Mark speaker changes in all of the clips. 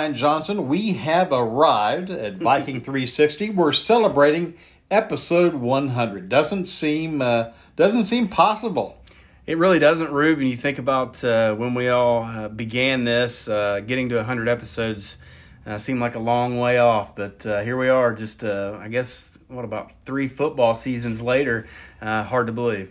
Speaker 1: Brian Johnson, we have arrived at Viking 360. We're celebrating episode 100. Doesn't seem uh, doesn't seem possible.
Speaker 2: It really doesn't, Rube. And you think about uh, when we all uh, began this, uh, getting to 100 episodes uh, seemed like a long way off. But uh, here we are, just, uh, I guess, what about three football seasons later? Uh, hard to believe.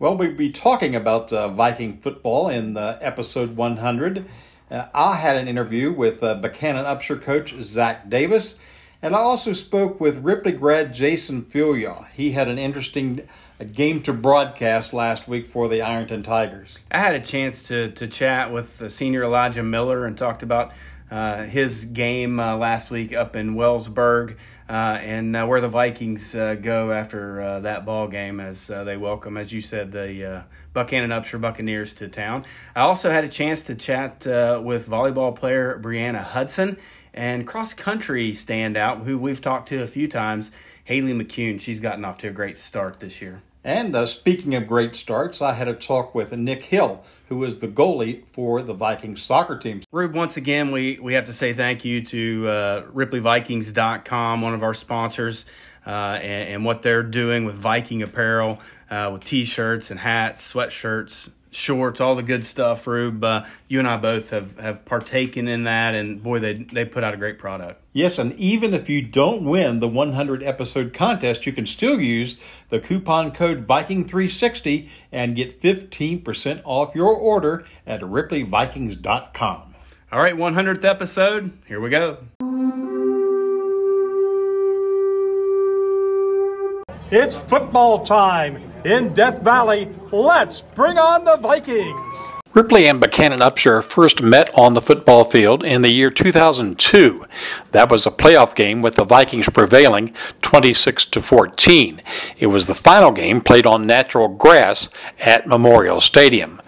Speaker 1: Well, we'll be talking about uh, Viking football in episode 100. I had an interview with Buckhannon Upshur coach Zach Davis, and I also spoke with Ripley grad Jason Filyaw. He had an interesting game to broadcast last week for the Ironton Tigers.
Speaker 2: I had a chance to, to chat with senior Elijah Miller and talked about uh, his game uh, last week up in Wellsburg, uh, Uh, and uh, where the Vikings uh, go after uh, that ball game as uh, they welcome, as you said, the Buckhannon Upshur Buccaneers to town. I also had a chance to chat with volleyball player Brianna Hudson and cross country standout who we've talked to a few times, Haley McCune. She's gotten off to a great start this year.
Speaker 1: And uh, speaking of great starts, I had a talk with Nick Hill, who is the goalie for the Vikings soccer team.
Speaker 2: Rube, once again, we, we have to say thank you to uh, RipleyVikings.com, one of our sponsors, uh, and, and, what they're doing with Viking apparel, uh, with t shirts and hats, sweatshirts, shorts, all the good stuff, Rube. Uh, you and I both have, have partaken in that, and boy, they, they put out a great product.
Speaker 1: Yes, and even if you don't win the 100 episode contest, you can still use the coupon code Viking360 and get 15% off your order at RipleyVikings.com.
Speaker 2: All right, 100th episode, here we go.
Speaker 3: It's football time in Death Valley. Let's bring on the Vikings.
Speaker 1: Ripley and Buckhannon Upshur first met on the football field in the year 2002. That was a playoff game with the Vikings prevailing 26 to 14. It was the final game played on natural grass at Memorial Stadium.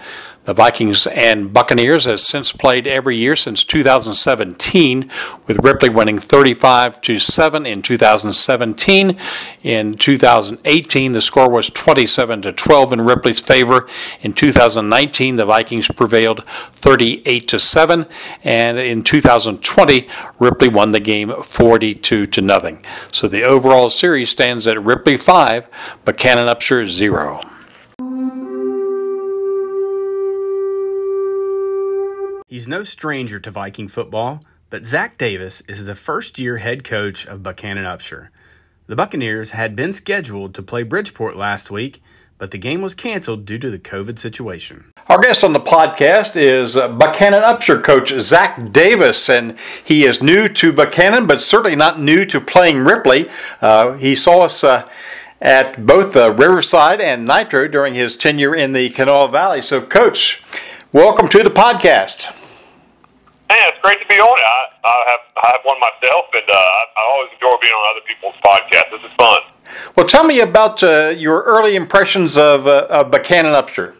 Speaker 1: The Vikings and Buccaneers has since played every year since 2017, with Ripley winning 35 to 7 in 2017. In 2018, the score was 27 to 12 in Ripley's favor. In 2019, the Vikings prevailed 38 to 7, and in 2020, Ripley won the game 42 to nothing. So the overall series stands at Ripley 5, Buckhannon Upshur 0.
Speaker 2: He's no stranger to Viking football, but Zach Davis is the first year head coach of Buckhannon Upshur. The Buccaneers had been scheduled to play Bridgeport last week, but the game was canceled due to the COVID situation.
Speaker 1: Our guest on the podcast is uh, Buckhannon Upshur coach Zach Davis, and he is new to Buckhannon, but certainly not new to playing Ripley. Uh, he saw us. Uh, at both uh, Riverside and Nitro during his tenure in the Kanawha Valley. So, Coach, welcome to the podcast.
Speaker 4: Great to be on it. I, I have I have one myself, and uh, I, I always enjoy being on other people's podcasts. This is fun.
Speaker 1: Well, tell me about uh, your early impressions of, uh, of Buckhannon Upshur.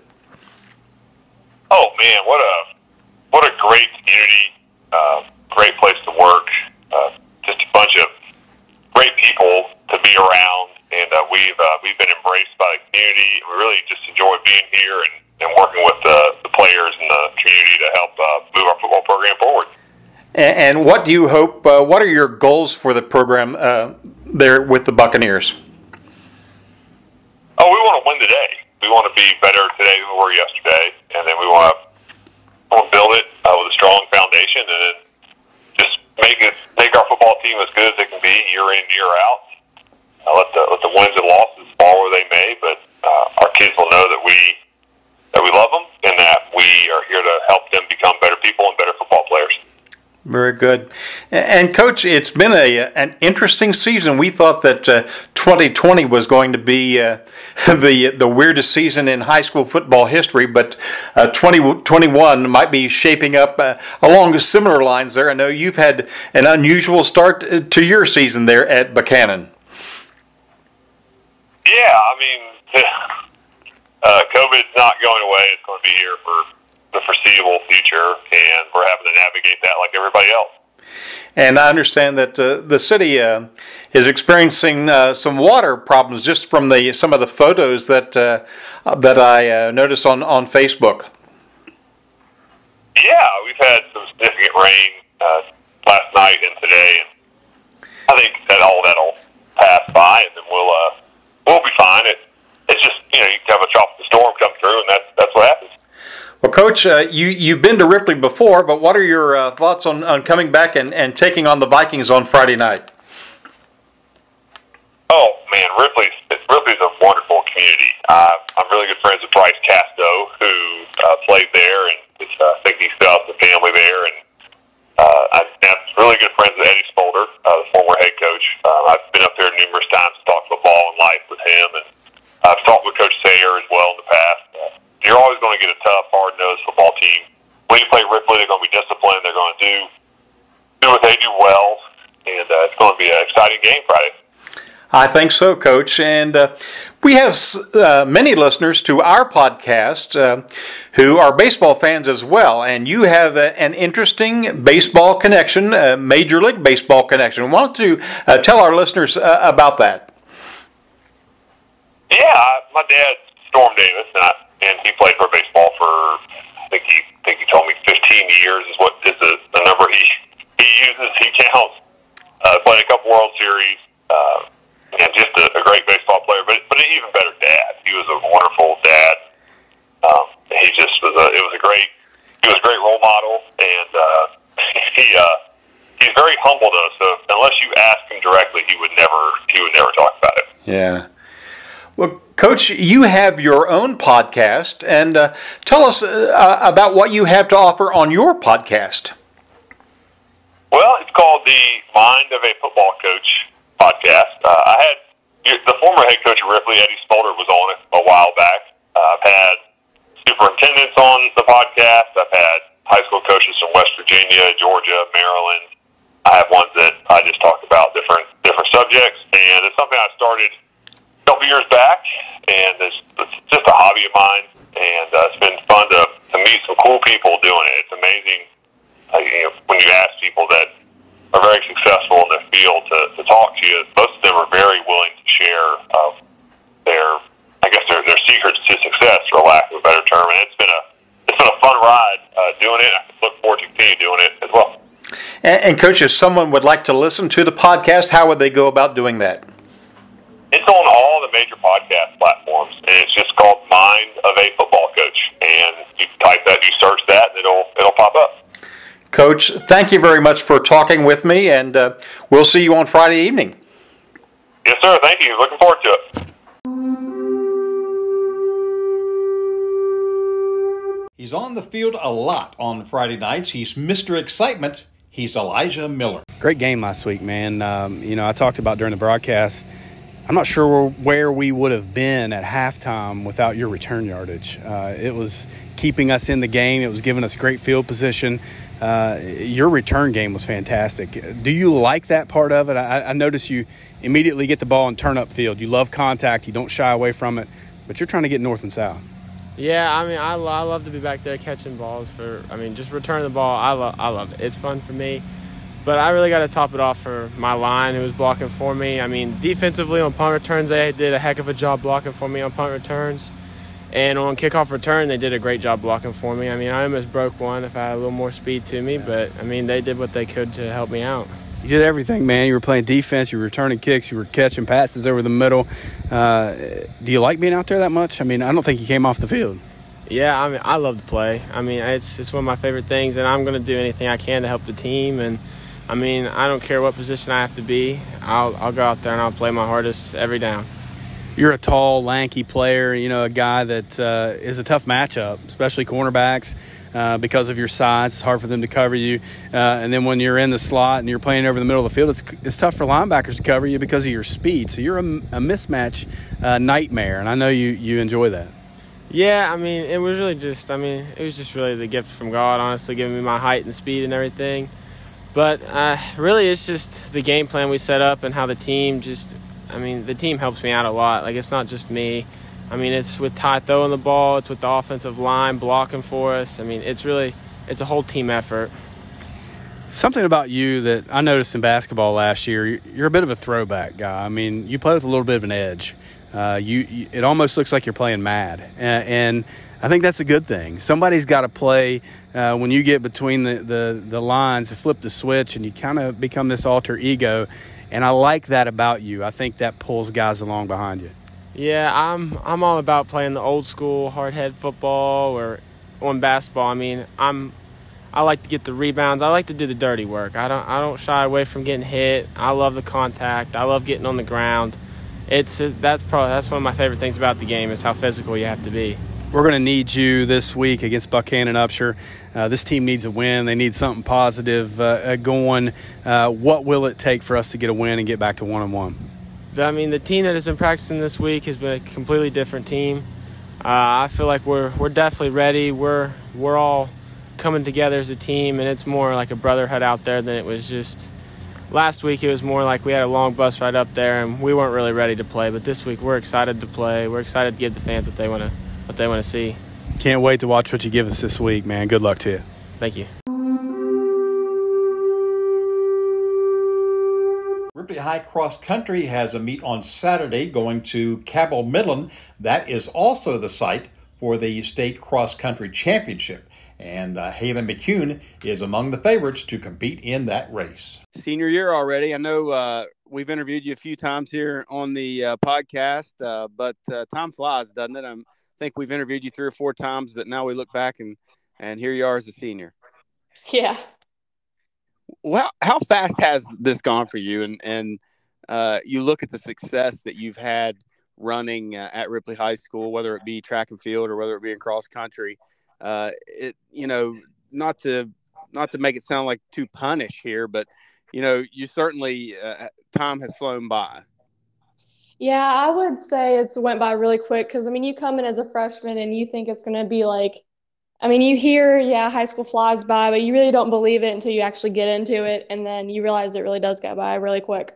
Speaker 4: Oh man, what a what a great community, uh, great place to work. Uh, just a bunch of great people to be around, and uh, we've uh, we've been embraced by the community. We really just enjoy being here and and working with the, the players and the community to help uh, move our football program forward.
Speaker 1: And, and what do you hope? Uh, what are your goals for the program uh, there with the Buccaneers?
Speaker 4: Oh, we want to win today. We want to be better today than we were yesterday, and then we want to, want to build it uh, with a strong foundation, and then just make it make our football team as good as it can be year in year out. Uh, let the let the wins and losses fall where they may, but uh, our kids will know that we that we love them and that we are here to help them become better people and better football players.
Speaker 1: Very good. And coach, it's been a an interesting season. We thought that uh, 2020 was going to be uh, the the weirdest season in high school football history, but uh, 2021 might be shaping up uh, along similar lines. There, I know you've had an unusual start uh, to your season there at Buckhannon.
Speaker 4: Yeah, I mean. uh, COVID's not going away. It's going to be here for the foreseeable future, and we're having to navigate that like everybody else.
Speaker 1: And I understand that uh, the city uh, is experiencing uh, some water problems just from the some of the photos that uh, that I uh, noticed on on Facebook.
Speaker 4: Yeah, we've had some significant rain uh, last night and today, and I think that all that'll pass by, and then we'll uh, we'll be fine. It, it's just you know you have a tropical storm come through, and that's that's what happens.
Speaker 1: Well, Coach, uh, you you've been to Ripley before, but what are your uh, thoughts on, on coming back and, and taking on the Vikings on Friday night?
Speaker 4: Oh man, Ripley's Ripley's a wonderful community. Uh, I'm really good friends with Bryce Casto, who uh, played there, and it's, uh, I think he still has the family there. And uh, I'm really good friends with Eddie Smolder, uh, the former head coach. Uh, I've been up there numerous times to talk football and life with him, and I've talked with Coach Sayer as well in the past. Uh, you're always going to get a tough, hard-nosed football team. When you play Ripley, they're going to be disciplined. They're going to do do what they do well, and uh, it's going to be an exciting game Friday.
Speaker 1: I think so, Coach. And uh, we have uh, many listeners to our podcast uh, who are baseball fans as well. And you have a, an interesting baseball connection, Major League Baseball connection. Why don't you uh, tell our listeners uh, about that?
Speaker 4: Yeah, my dad's Storm Davis, and, I, and he played for baseball for I think he I think he told me 15 years is what is the, the number he he uses. He counts. Uh, played a couple World Series. Uh, and just a, a great baseball player, but but an even better dad. He was a wonderful dad. Um, he just was a it was a great he was a great role model, and uh, he uh, he's very humble though. So unless you ask him directly, he would never he would never talk about it.
Speaker 1: Yeah. Well, Coach, you have your own podcast, and uh, tell us uh, about what you have to offer on your podcast.
Speaker 4: Well, it's called the Mind of a Football Coach podcast. Uh, I had the former head coach of Ripley, Eddie Smolder, was on it a while back. Uh, I've had superintendents on the podcast. I've had high school coaches from West Virginia, Georgia, Maryland. I have ones that I just talk about different different subjects, and it's something I started a couple years back, and it's, it's just a hobby of mine, and uh, it's been fun to, to meet some cool people doing it. It's amazing uh, you know, when you ask people that are very successful in their field to, to talk to you. Most of them are very willing to share uh, their, I guess, their, their secrets to success, for lack of a better term. And it's been a it's been a fun ride uh, doing it. I look forward to continue doing it as well.
Speaker 1: And, and, coach, if someone would like to listen to the podcast, how would they go about doing that?
Speaker 4: It's on major podcast platforms, and it's just called Mind of a Football Coach. And you type that, you search that, and it'll it'll pop up.
Speaker 1: Coach, thank you very much for talking with me, and uh, we'll see you on Friday evening.
Speaker 4: Yes, sir. Thank you. Looking forward to it.
Speaker 1: He's on the field a lot on Friday nights. He's Mr. Excitement. He's Elijah Miller.
Speaker 2: Great game last week, man. Um, you know, I talked about during the broadcast. I'm not sure where we would have been at halftime without your return yardage. Uh, it was keeping us in the game. It was giving us great field position. Uh, your return game was fantastic. Do you like that part of it? I, I notice you immediately get the ball and turn up field. You love contact. You don't shy away from it, but you're trying to get north and south.
Speaker 5: Yeah, I mean, I, I love to be back there catching balls for. I mean, just returning the ball. I love I love it. It's fun for me, but I really got to top it off for my line who was blocking for me. I mean, defensively on punt returns, they did a heck of a job blocking for me on punt returns. And on kickoff return, they did a great job blocking for me. I mean, I almost broke one if I had a little more speed to me, but I mean, they did what they could to help me out.
Speaker 2: You did everything, man. You were playing defense, you were returning kicks, you were catching passes over the middle. Uh, do you like being out there that much? I mean, I don't think you came off the field.
Speaker 5: Yeah, I mean, I love to play. I mean, it's it's one of my favorite things, and I'm going to do anything I can to help the team. And I mean, I don't care what position I have to be. I'll I'll go out there and I'll play my hardest every down
Speaker 2: you're a tall, lanky player, you know, a guy that uh, is a tough matchup, especially cornerbacks. Uh, because of your size, it's hard for them to cover you. Uh, and then when you're in the slot and you're playing over the middle of the field, it's, it's tough for linebackers to cover you because of your speed. So you're a, a mismatch uh, nightmare, and I know you, you enjoy that.
Speaker 5: Yeah, I mean, it was really just, I mean, it was just really the gift from God, honestly, giving me my height and speed and everything. But uh, really, it's just the game plan we set up and how the team just I mean, the team helps me out a lot. Like, it's not just me. I mean, it's with Ty throwing the ball, it's with the offensive line blocking for us. I mean, it's really, it's a whole team effort.
Speaker 2: Something about you that I noticed in basketball last year, you're a bit of a throwback guy. I mean, you play with a little bit of an edge. Uh, you, you, it almost looks like you're playing mad, and, and
Speaker 6: I think that's a good thing. Somebody's got to play uh, when you get between the, the, the lines to flip the switch and you kind of become this alter ego. And I like that about you. I think that pulls guys along behind you.
Speaker 5: Yeah, I'm I'm all about playing the old school hard head football or on basketball. I mean, I'm I like to get the rebounds. I like to do the dirty work. I don't I don't shy away from getting hit. I love the contact. I love getting on the ground. It's that's probably that's one of my favorite things about the game is how physical you have to be.
Speaker 6: We're going to need you this week against Buckhannon Upshur. Uh, this team needs a win. They need something positive uh, uh going. Uh, what will it take for us to get a win and get back to one on one?
Speaker 5: I mean, the team that has been practicing this week has been a completely different team. Uh, I feel like we're we're definitely ready. We're we're all coming together as a team, and it's more like a brotherhood out there than it was just last week. It was more like we had a long bus ride up there, and we weren't really ready to play. But this week, we're excited to play. We're excited to give the fans what they want to what they want to see.
Speaker 6: Can't wait to watch what you give us this week, man. Good luck to you.
Speaker 5: Thank you.
Speaker 1: Ripley High Cross Country has a meet on Saturday going to Cabell Midland. That is also the site for the state cross country championship. And uh, Haley McCune is among the favorites to compete in that race.
Speaker 2: Senior year already. I know uh, we've interviewed you a few times here on the uh, podcast, uh, but uh, time flies, doesn't it? I'm, I think we've interviewed you three or four times, but now we look back and, and here you are as a senior.
Speaker 7: Yeah.
Speaker 2: Well, how fast has this gone for you? And, and uh, you look at the success that you've had running at Ripley High School, whether it be track and field or whether it be in cross country uh, it you know not to not to make it sound like too punish here, but you know you certainly uh, time has flown by.
Speaker 7: Yeah, I would say it's went by really quick because I mean you come in as a freshman and you think it's going to be like I mean, you hear, yeah, high school flies by, but you really don't believe it until you actually get into it, and then you realize it really does go by really quick.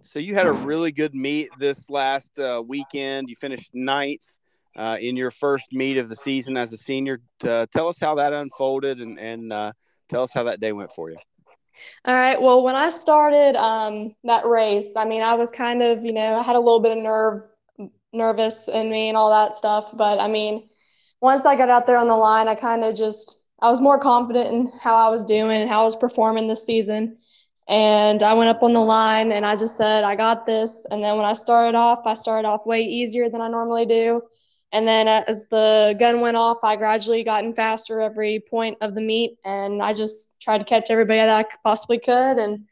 Speaker 2: So you had a really good meet this last uh, weekend. You finished ninth uh, in your first meet of the season as a senior. Uh, tell us how that unfolded and, and uh, tell us how that day went for you.
Speaker 7: All right. Well, when I started um, that race, I mean, I was kind of, you know, I had a little bit of nerve, nervous in me and all that stuff. But I mean, once I got out there on the line, I kind of just, I was more confident in how I was doing and how I was performing this season. And I went up on the line and I just said, I got this. And then when I started off, I started off way easier than I normally do. And then as the gun went off, I gradually gotten faster every point of the meet, and I just tried to catch everybody that I possibly could. And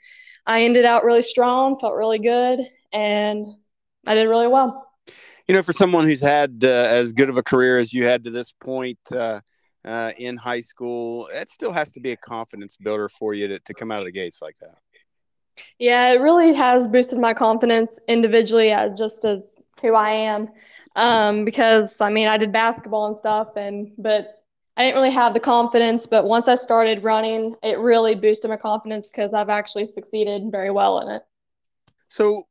Speaker 7: I ended out really strong, felt really good, and I did really well.
Speaker 2: You know, for someone who's had uh, as good of a career as you had to this point uh, uh, in high school, it still has to be a confidence builder for you to, to come out of the gates like that.
Speaker 7: Yeah, it really has boosted my confidence individually as just as who I am um, because I mean I did basketball and stuff, and but I didn't really have the confidence. But once I started running, it really boosted my confidence because I've actually succeeded very well in it.
Speaker 2: So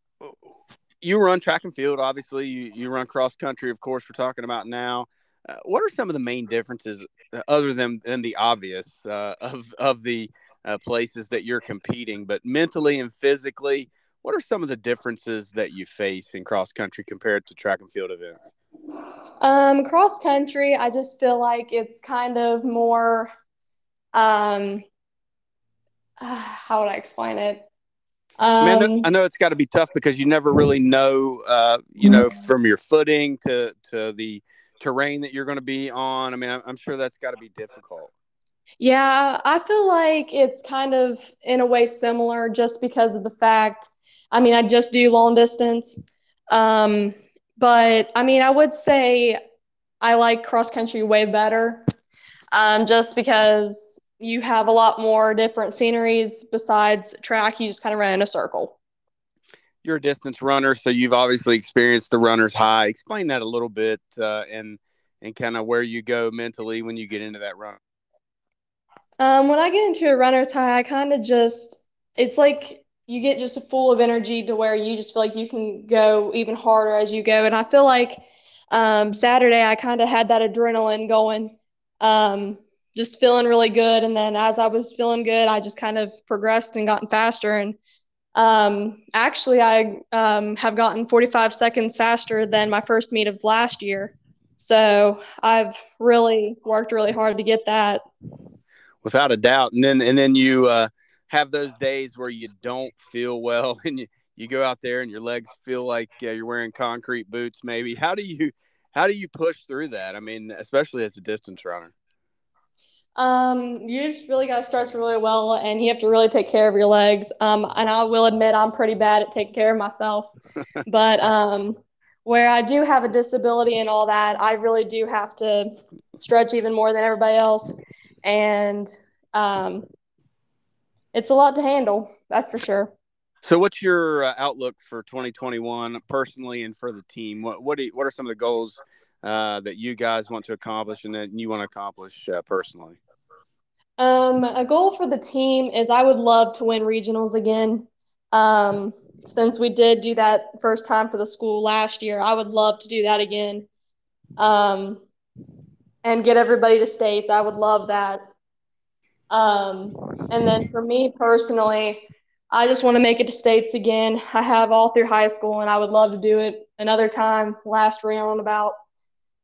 Speaker 2: you run track and field, obviously. You you run cross country, of course. We're talking about now. Uh, what are some of the main differences, uh, other than than the obvious, uh, of of the uh, places that you're competing, but mentally and physically? What are some of the differences that you face in cross country compared to track and field events?
Speaker 7: Um, cross country, I just feel like it's kind of more. Um, uh, how would I explain it?
Speaker 2: Um, I, know, I know it's got to be tough because you never really know, uh, you know, from your footing to to the terrain that you're going to be on. I mean, I'm sure that's got to be difficult.
Speaker 7: Yeah, I feel like it's kind of in a way similar just because of the fact I mean, I just do long distance. Um, but I mean, I would say I like cross country way better um, just because you have a lot more different sceneries besides track. You just kind of run in a circle.
Speaker 2: You're a distance runner, so you've obviously experienced the runner's high. Explain that a little bit uh, and and kind of where you go mentally when you get into that run.
Speaker 7: Um, when I get into a runner's high, I kind of just it's like you get just a full of energy to where you just feel like you can go even harder as you go. And I feel like um, Saturday I kind of had that adrenaline going, um, just feeling really good. And then as I was feeling good, I just kind of progressed and gotten faster. And um, actually, I um, have gotten 45 seconds faster than my first meet of last year. So I've really worked really hard to get that.
Speaker 2: Without a doubt. And then and then you uh, have those days where you don't feel well and you, you go out there and your legs feel like uh, you're wearing concrete boots maybe. How do you how do you push through that? I mean, especially as a distance runner.
Speaker 7: Um, you just really got to stretch really well, and you have to really take care of your legs. Um, and I will admit I'm pretty bad at taking care of myself, but um, where I do have a disability and all that, I really do have to stretch even more than everybody else, and um, it's a lot to handle. That's for sure.
Speaker 2: So, what's your uh, outlook for 2021 personally and for the team? What what, you, what are some of the goals uh, that you guys want to accomplish and that you want to accomplish uh, personally?
Speaker 7: Um, a goal for the team is I would love to win regionals again. Um, since we did do that first time for the school last year, I would love to do that again. Um, and get everybody to states. I would love that. Um, and then for me personally, I just want to make it to states again. I have all through high school, and I would love to do it another time, last roundabout.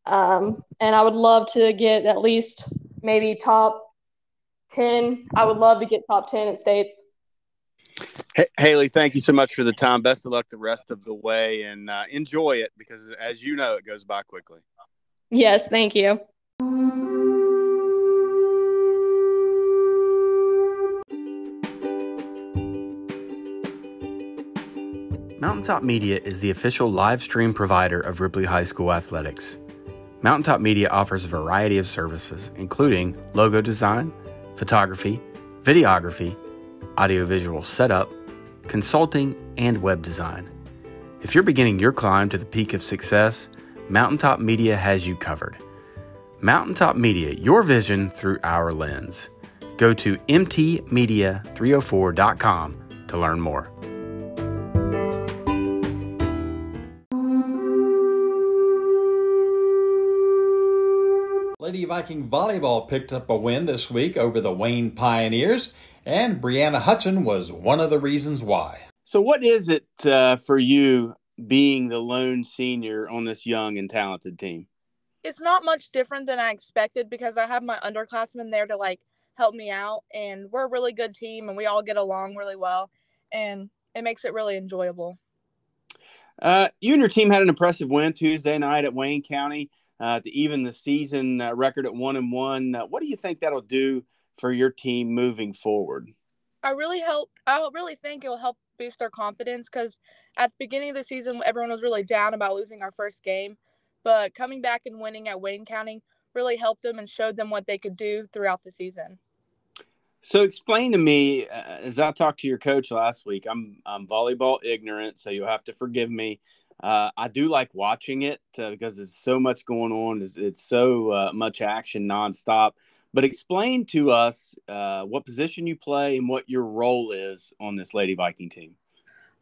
Speaker 7: Um, and I would love to get at least maybe top 10. I would love to get top 10 at states.
Speaker 2: Hey, Haley, thank you so much for the time. Best of luck the rest of the way and uh, enjoy it because, as you know, it goes by quickly.
Speaker 7: Yes, thank you.
Speaker 8: Mountaintop Media is the official live stream provider of Ripley High School athletics. Mountaintop Media offers a variety of services, including logo design, photography, videography, audiovisual setup, consulting, and web design. If you're beginning your climb to the peak of success, Mountaintop Media has you covered. Mountaintop Media, your vision through our lens. Go to mtmedia304.com to learn more.
Speaker 1: Lady Viking Volleyball picked up a win this week over the Wayne Pioneers, and Brianna Hudson was one of the reasons why.
Speaker 2: So, what is it uh, for you being the lone senior on this young and talented team?
Speaker 9: It's not much different than I expected because I have my underclassmen there to like help me out, and we're a really good team, and we all get along really well, and it makes it really enjoyable.
Speaker 2: Uh, you and your team had an impressive win Tuesday night at Wayne County uh, to even the season uh, record at one and one. Uh, what do you think that'll do for your team moving forward?
Speaker 9: I really hope. I really think it will help boost our confidence because at the beginning of the season, everyone was really down about losing our first game, but coming back and winning at Wayne County really helped them and showed them what they could do throughout the season.
Speaker 2: So explain to me, uh, as I talked to your coach last week, I'm I'm volleyball ignorant, so you'll have to forgive me. Uh, I do like watching it uh, because there's so much going on. It's, it's so uh, much action nonstop. But explain to us uh, what position you play and what your role is on this Lady Viking team.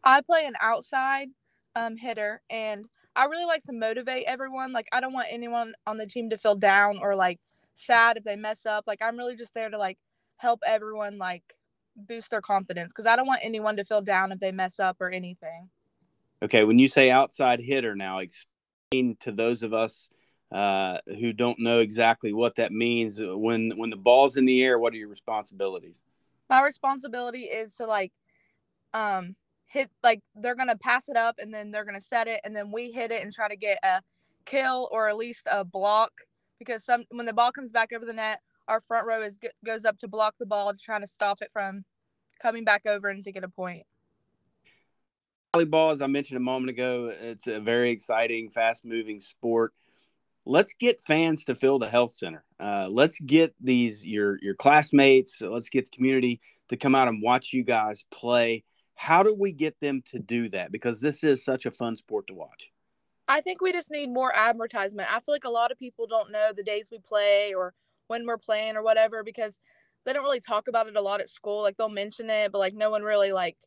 Speaker 9: I play an outside um, hitter, and I really like to motivate everyone. Like, I don't want anyone on the team to feel down or like sad if they mess up. Like, I'm really just there to like help everyone like boost their confidence because I don't want anyone to feel down if they mess up or anything.
Speaker 2: Okay, when you say outside hitter, now explain to those of us uh, who don't know exactly what that means. When when the ball's in the air, what are your responsibilities?
Speaker 9: My responsibility is to like um, hit like they're gonna pass it up and then they're gonna set it and then we hit it and try to get a kill or at least a block because some when the ball comes back over the net, our front row is goes up to block the ball, to trying to stop it from coming back over and to get a point
Speaker 2: volleyball, as I mentioned a moment ago, it's a very exciting, fast moving sport. Let's get fans to fill the health center. Uh, let's get these your your classmates. Let's get the community to come out and watch you guys play. How do we get them to do that? Because this is such a fun sport to watch.
Speaker 9: I think we just need more advertisement. I feel like a lot of people don't know the days we play or when we're playing or whatever because they don't really talk about it a lot at school. Like they'll mention it, but like no one really like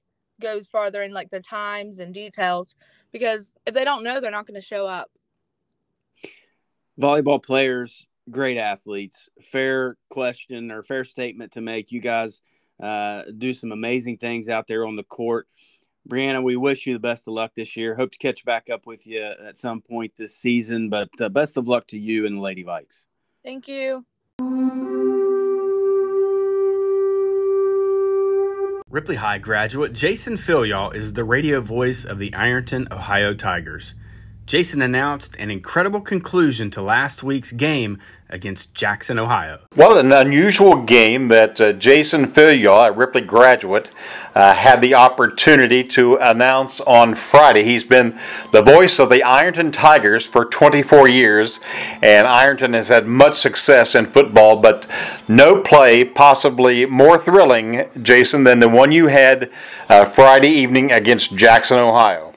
Speaker 9: goes farther in like the times and details because if they don't know, they're not going to show up.
Speaker 2: Volleyball players, great athletes. Fair question or fair statement to make. You guys uh, do some amazing things out there on the court.
Speaker 10: Brianna, we wish you the best of luck this year. Hope to catch back up with you at some point this season, but uh, best of luck to you and the Lady Vikes.
Speaker 9: Thank you.
Speaker 2: Ripley High graduate Jason Filyaw is the radio voice of the Ironton, Ohio Tigers. Jason announced an incredible conclusion to last week's game against Jackson, Ohio.
Speaker 1: Well, an unusual game that uh, Jason Filyaw, a Ripley graduate, uh, had the opportunity to announce on Friday. He's been the voice of the Ironton Tigers for 24 years, and Ironton has had much success in football, but no play possibly more thrilling, Jason, than the one you had uh, Friday evening against Jackson, Ohio.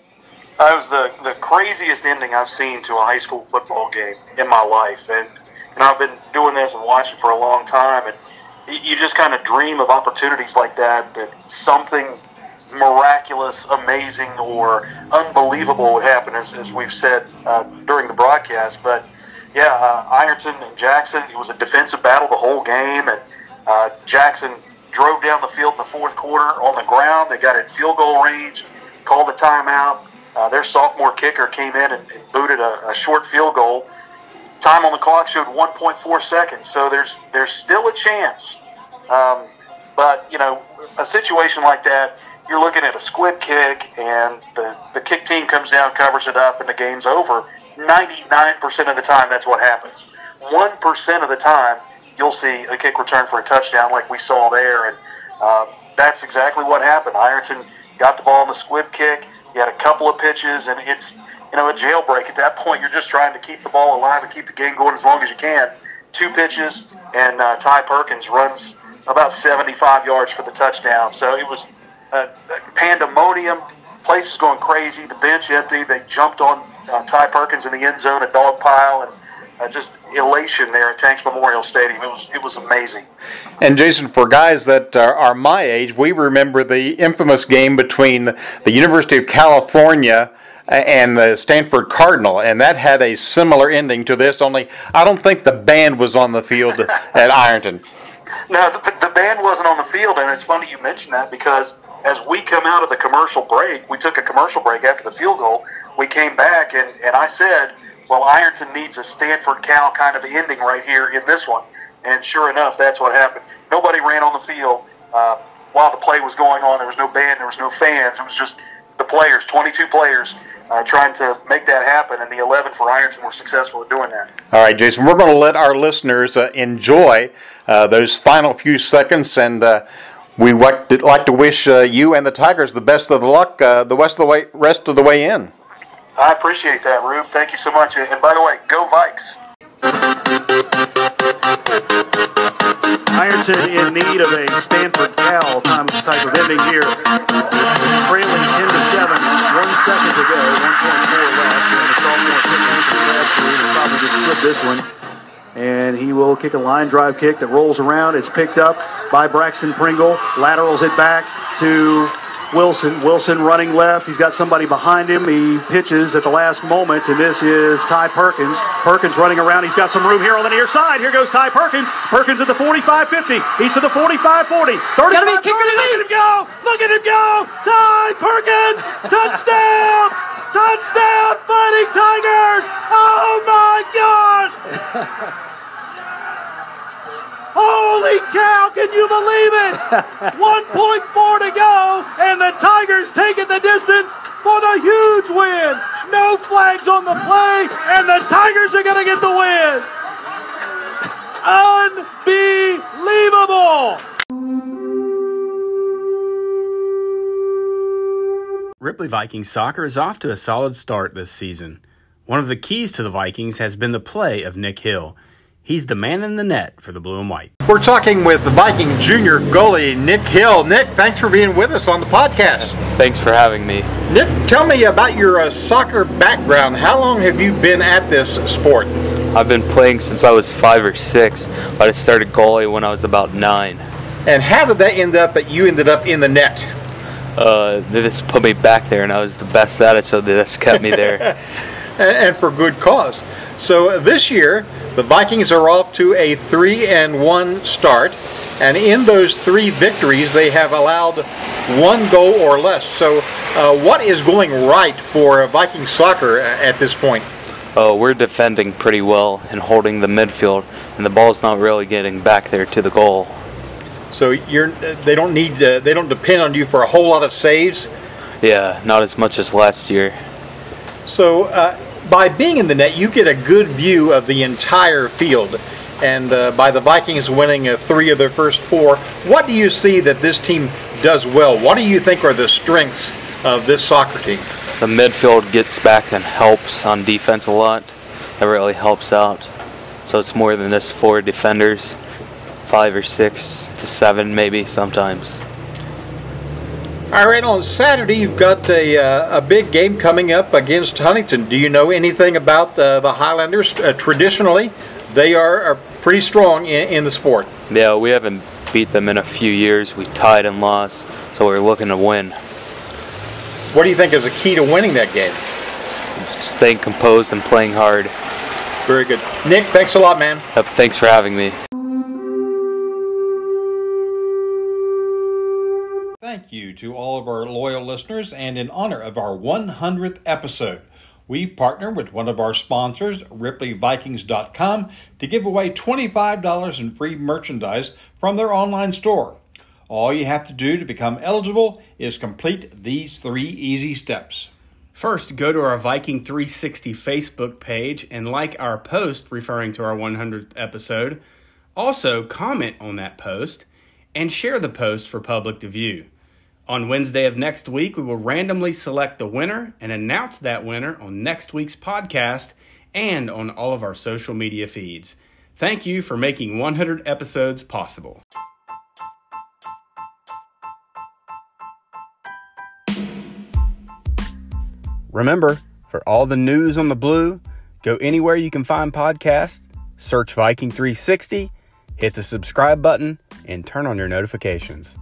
Speaker 11: That was the, the craziest ending I've seen to a high school football game in my life. And, and I've been doing this and watching for a long time. And you just kind of dream of opportunities like that, that something miraculous, amazing, or unbelievable would happen, as, as we've said uh, during the broadcast. But yeah, uh, Ironton and Jackson, it was a defensive battle the whole game. And uh, Jackson drove down the field in the fourth quarter on the ground. They got in field goal range, called a timeout uh, their sophomore kicker came in and, and booted a, a, short field goal. Time on the clock showed 1.4 seconds, so there's there's still a chance. Um, but you know, a situation like that, you're looking at a squib kick, and the the kick team comes down, covers it up, and the game's over. 99% of the time, that's what happens. One percent of the time, you'll see a kick return for a touchdown, like we saw there, and uh, that's exactly what happened. Ironton got the ball on the squib kick you had a couple of pitches, and it's you know a jailbreak. At that point, you're just trying to keep the ball alive and keep the game going as long as you can. Two pitches, and uh, Ty Perkins runs about 75 yards for the touchdown. So it was a pandemonium. Place is going crazy. The bench empty. They jumped on uh, Ty Perkins in the end zone, a dog pile, and uh, just elation there at Tanks Memorial Stadium. It was it was amazing.
Speaker 1: And Jason, for guys that are, are my age, we remember the infamous game between the University of California and the Stanford Cardinal, and that had a similar ending to this. Only I don't think the band was on the field at Ironton.
Speaker 11: No, the, the band wasn't on the field, and it's funny you mention that because as we come out of the commercial break, we took a commercial break after the field goal. We came back, and, and I said well, Ironton needs a Stanford Cal kind of ending right here in this one. And sure enough, that's what happened. Nobody ran on the field uh, while the play was going on. There was no band, there was no fans. It was just the players, 22 players, uh, trying to make that happen. And the 11 for Ironton were successful at doing that.
Speaker 1: All right, Jason, we're going to let our listeners uh, enjoy uh, those final few seconds and. Uh, we like to wish uh, you and the Tigers the best of the luck the rest of the way, rest of the way in.
Speaker 11: I appreciate that, Rube. Thank you so much. And by the way, go Vikes.
Speaker 3: Ironton in need of a Stanford Cal time type of ending here. Trailing 10 to 7, one second to go, 1.4 left. And the sophomore kicker, probably just this one. And he will kick a line drive kick that rolls around. It's picked up by Braxton Pringle. Laterals it back to Wilson. Wilson running left. He's got somebody behind him. He pitches at the last moment, and this is Ty Perkins. Perkins running around. He's got some room here on the near side. Here goes Ty Perkins. Perkins at the 45-50. He's to the 45-40. 35 Look at him go! Look at him go! Ty Perkins! Touchdown! Touchdown! Fighting Tigers! Oh my gosh! Holy cow, can you believe it? 1.4 to go, and the Tigers taking the distance for the huge win. No flags on the play, and the Tigers are going to get the win. Unbelievable.
Speaker 2: Ripley Vikings soccer is off to a solid start this season. One of the keys to the Vikings has been the play of Nick Hill. He's the man in the net for the blue and white.
Speaker 1: We're talking with the Viking junior goalie, Nick Hill. Nick, thanks for being with us on the podcast.
Speaker 12: Thanks for having me.
Speaker 1: Nick, tell me about your uh, soccer background. How long have you been at this sport?
Speaker 12: I've been playing since I was five or six, but I started goalie when I was about nine.
Speaker 1: And how did that end up that you ended up in the net?
Speaker 12: Uh, they just put me back there, and I was the best at it, so they just kept me there.
Speaker 1: and for good cause. So this year, The Vikings are off to a 3 and 1 start, and in those three victories, they have allowed one goal or less. So, uh, what is going right for Viking soccer at this point?
Speaker 12: Oh, we're defending pretty well and holding the midfield, and the ball's not really getting back there to the goal.
Speaker 1: So you're they don't need uh, they don't depend on you for a whole lot of saves.
Speaker 12: Yeah, not as much as last year.
Speaker 1: So uh, by being in the net, you get a good view of the entire field. And uh, by the Vikings winning uh, three of their first four, what do you see that this team does well? What do you think are the strengths of this soccer team?
Speaker 12: The midfield gets back and helps on defense a lot. It really helps out. So it's more than just four defenders, five or six to seven maybe sometimes.
Speaker 1: All right, on Saturday you've got a, uh, a big game coming up against Huntington. Do you know anything about the, the Highlanders? Uh, traditionally, they are, are pretty strong in, in, the sport.
Speaker 12: Yeah, we haven't beat them in a few years. We tied and lost, so we're looking to win.
Speaker 1: What do you think is the key to winning that game?
Speaker 12: Staying composed and playing hard.
Speaker 1: Very good. Nick, thanks a lot, man.
Speaker 12: Yep, thanks for having me.
Speaker 1: To all of our loyal listeners, and in honor of our 100th episode, we partner with one of our sponsors, RipleyVikings.com, to give away $25 in free merchandise from their online store. All you have to do to become eligible is complete these three easy steps.
Speaker 2: First, go to our Viking 360 Facebook page and like our post referring to our 100th episode. Also, comment on that post and share the post for public to view. On Wednesday of next week, we will randomly select the winner and announce that winner on next week's podcast and on all of our social media feeds. Thank you for making 100 episodes possible. Remember, for all the news on the blue, go anywhere you can find podcasts, search Viking 360, hit the subscribe button, and turn on your notifications.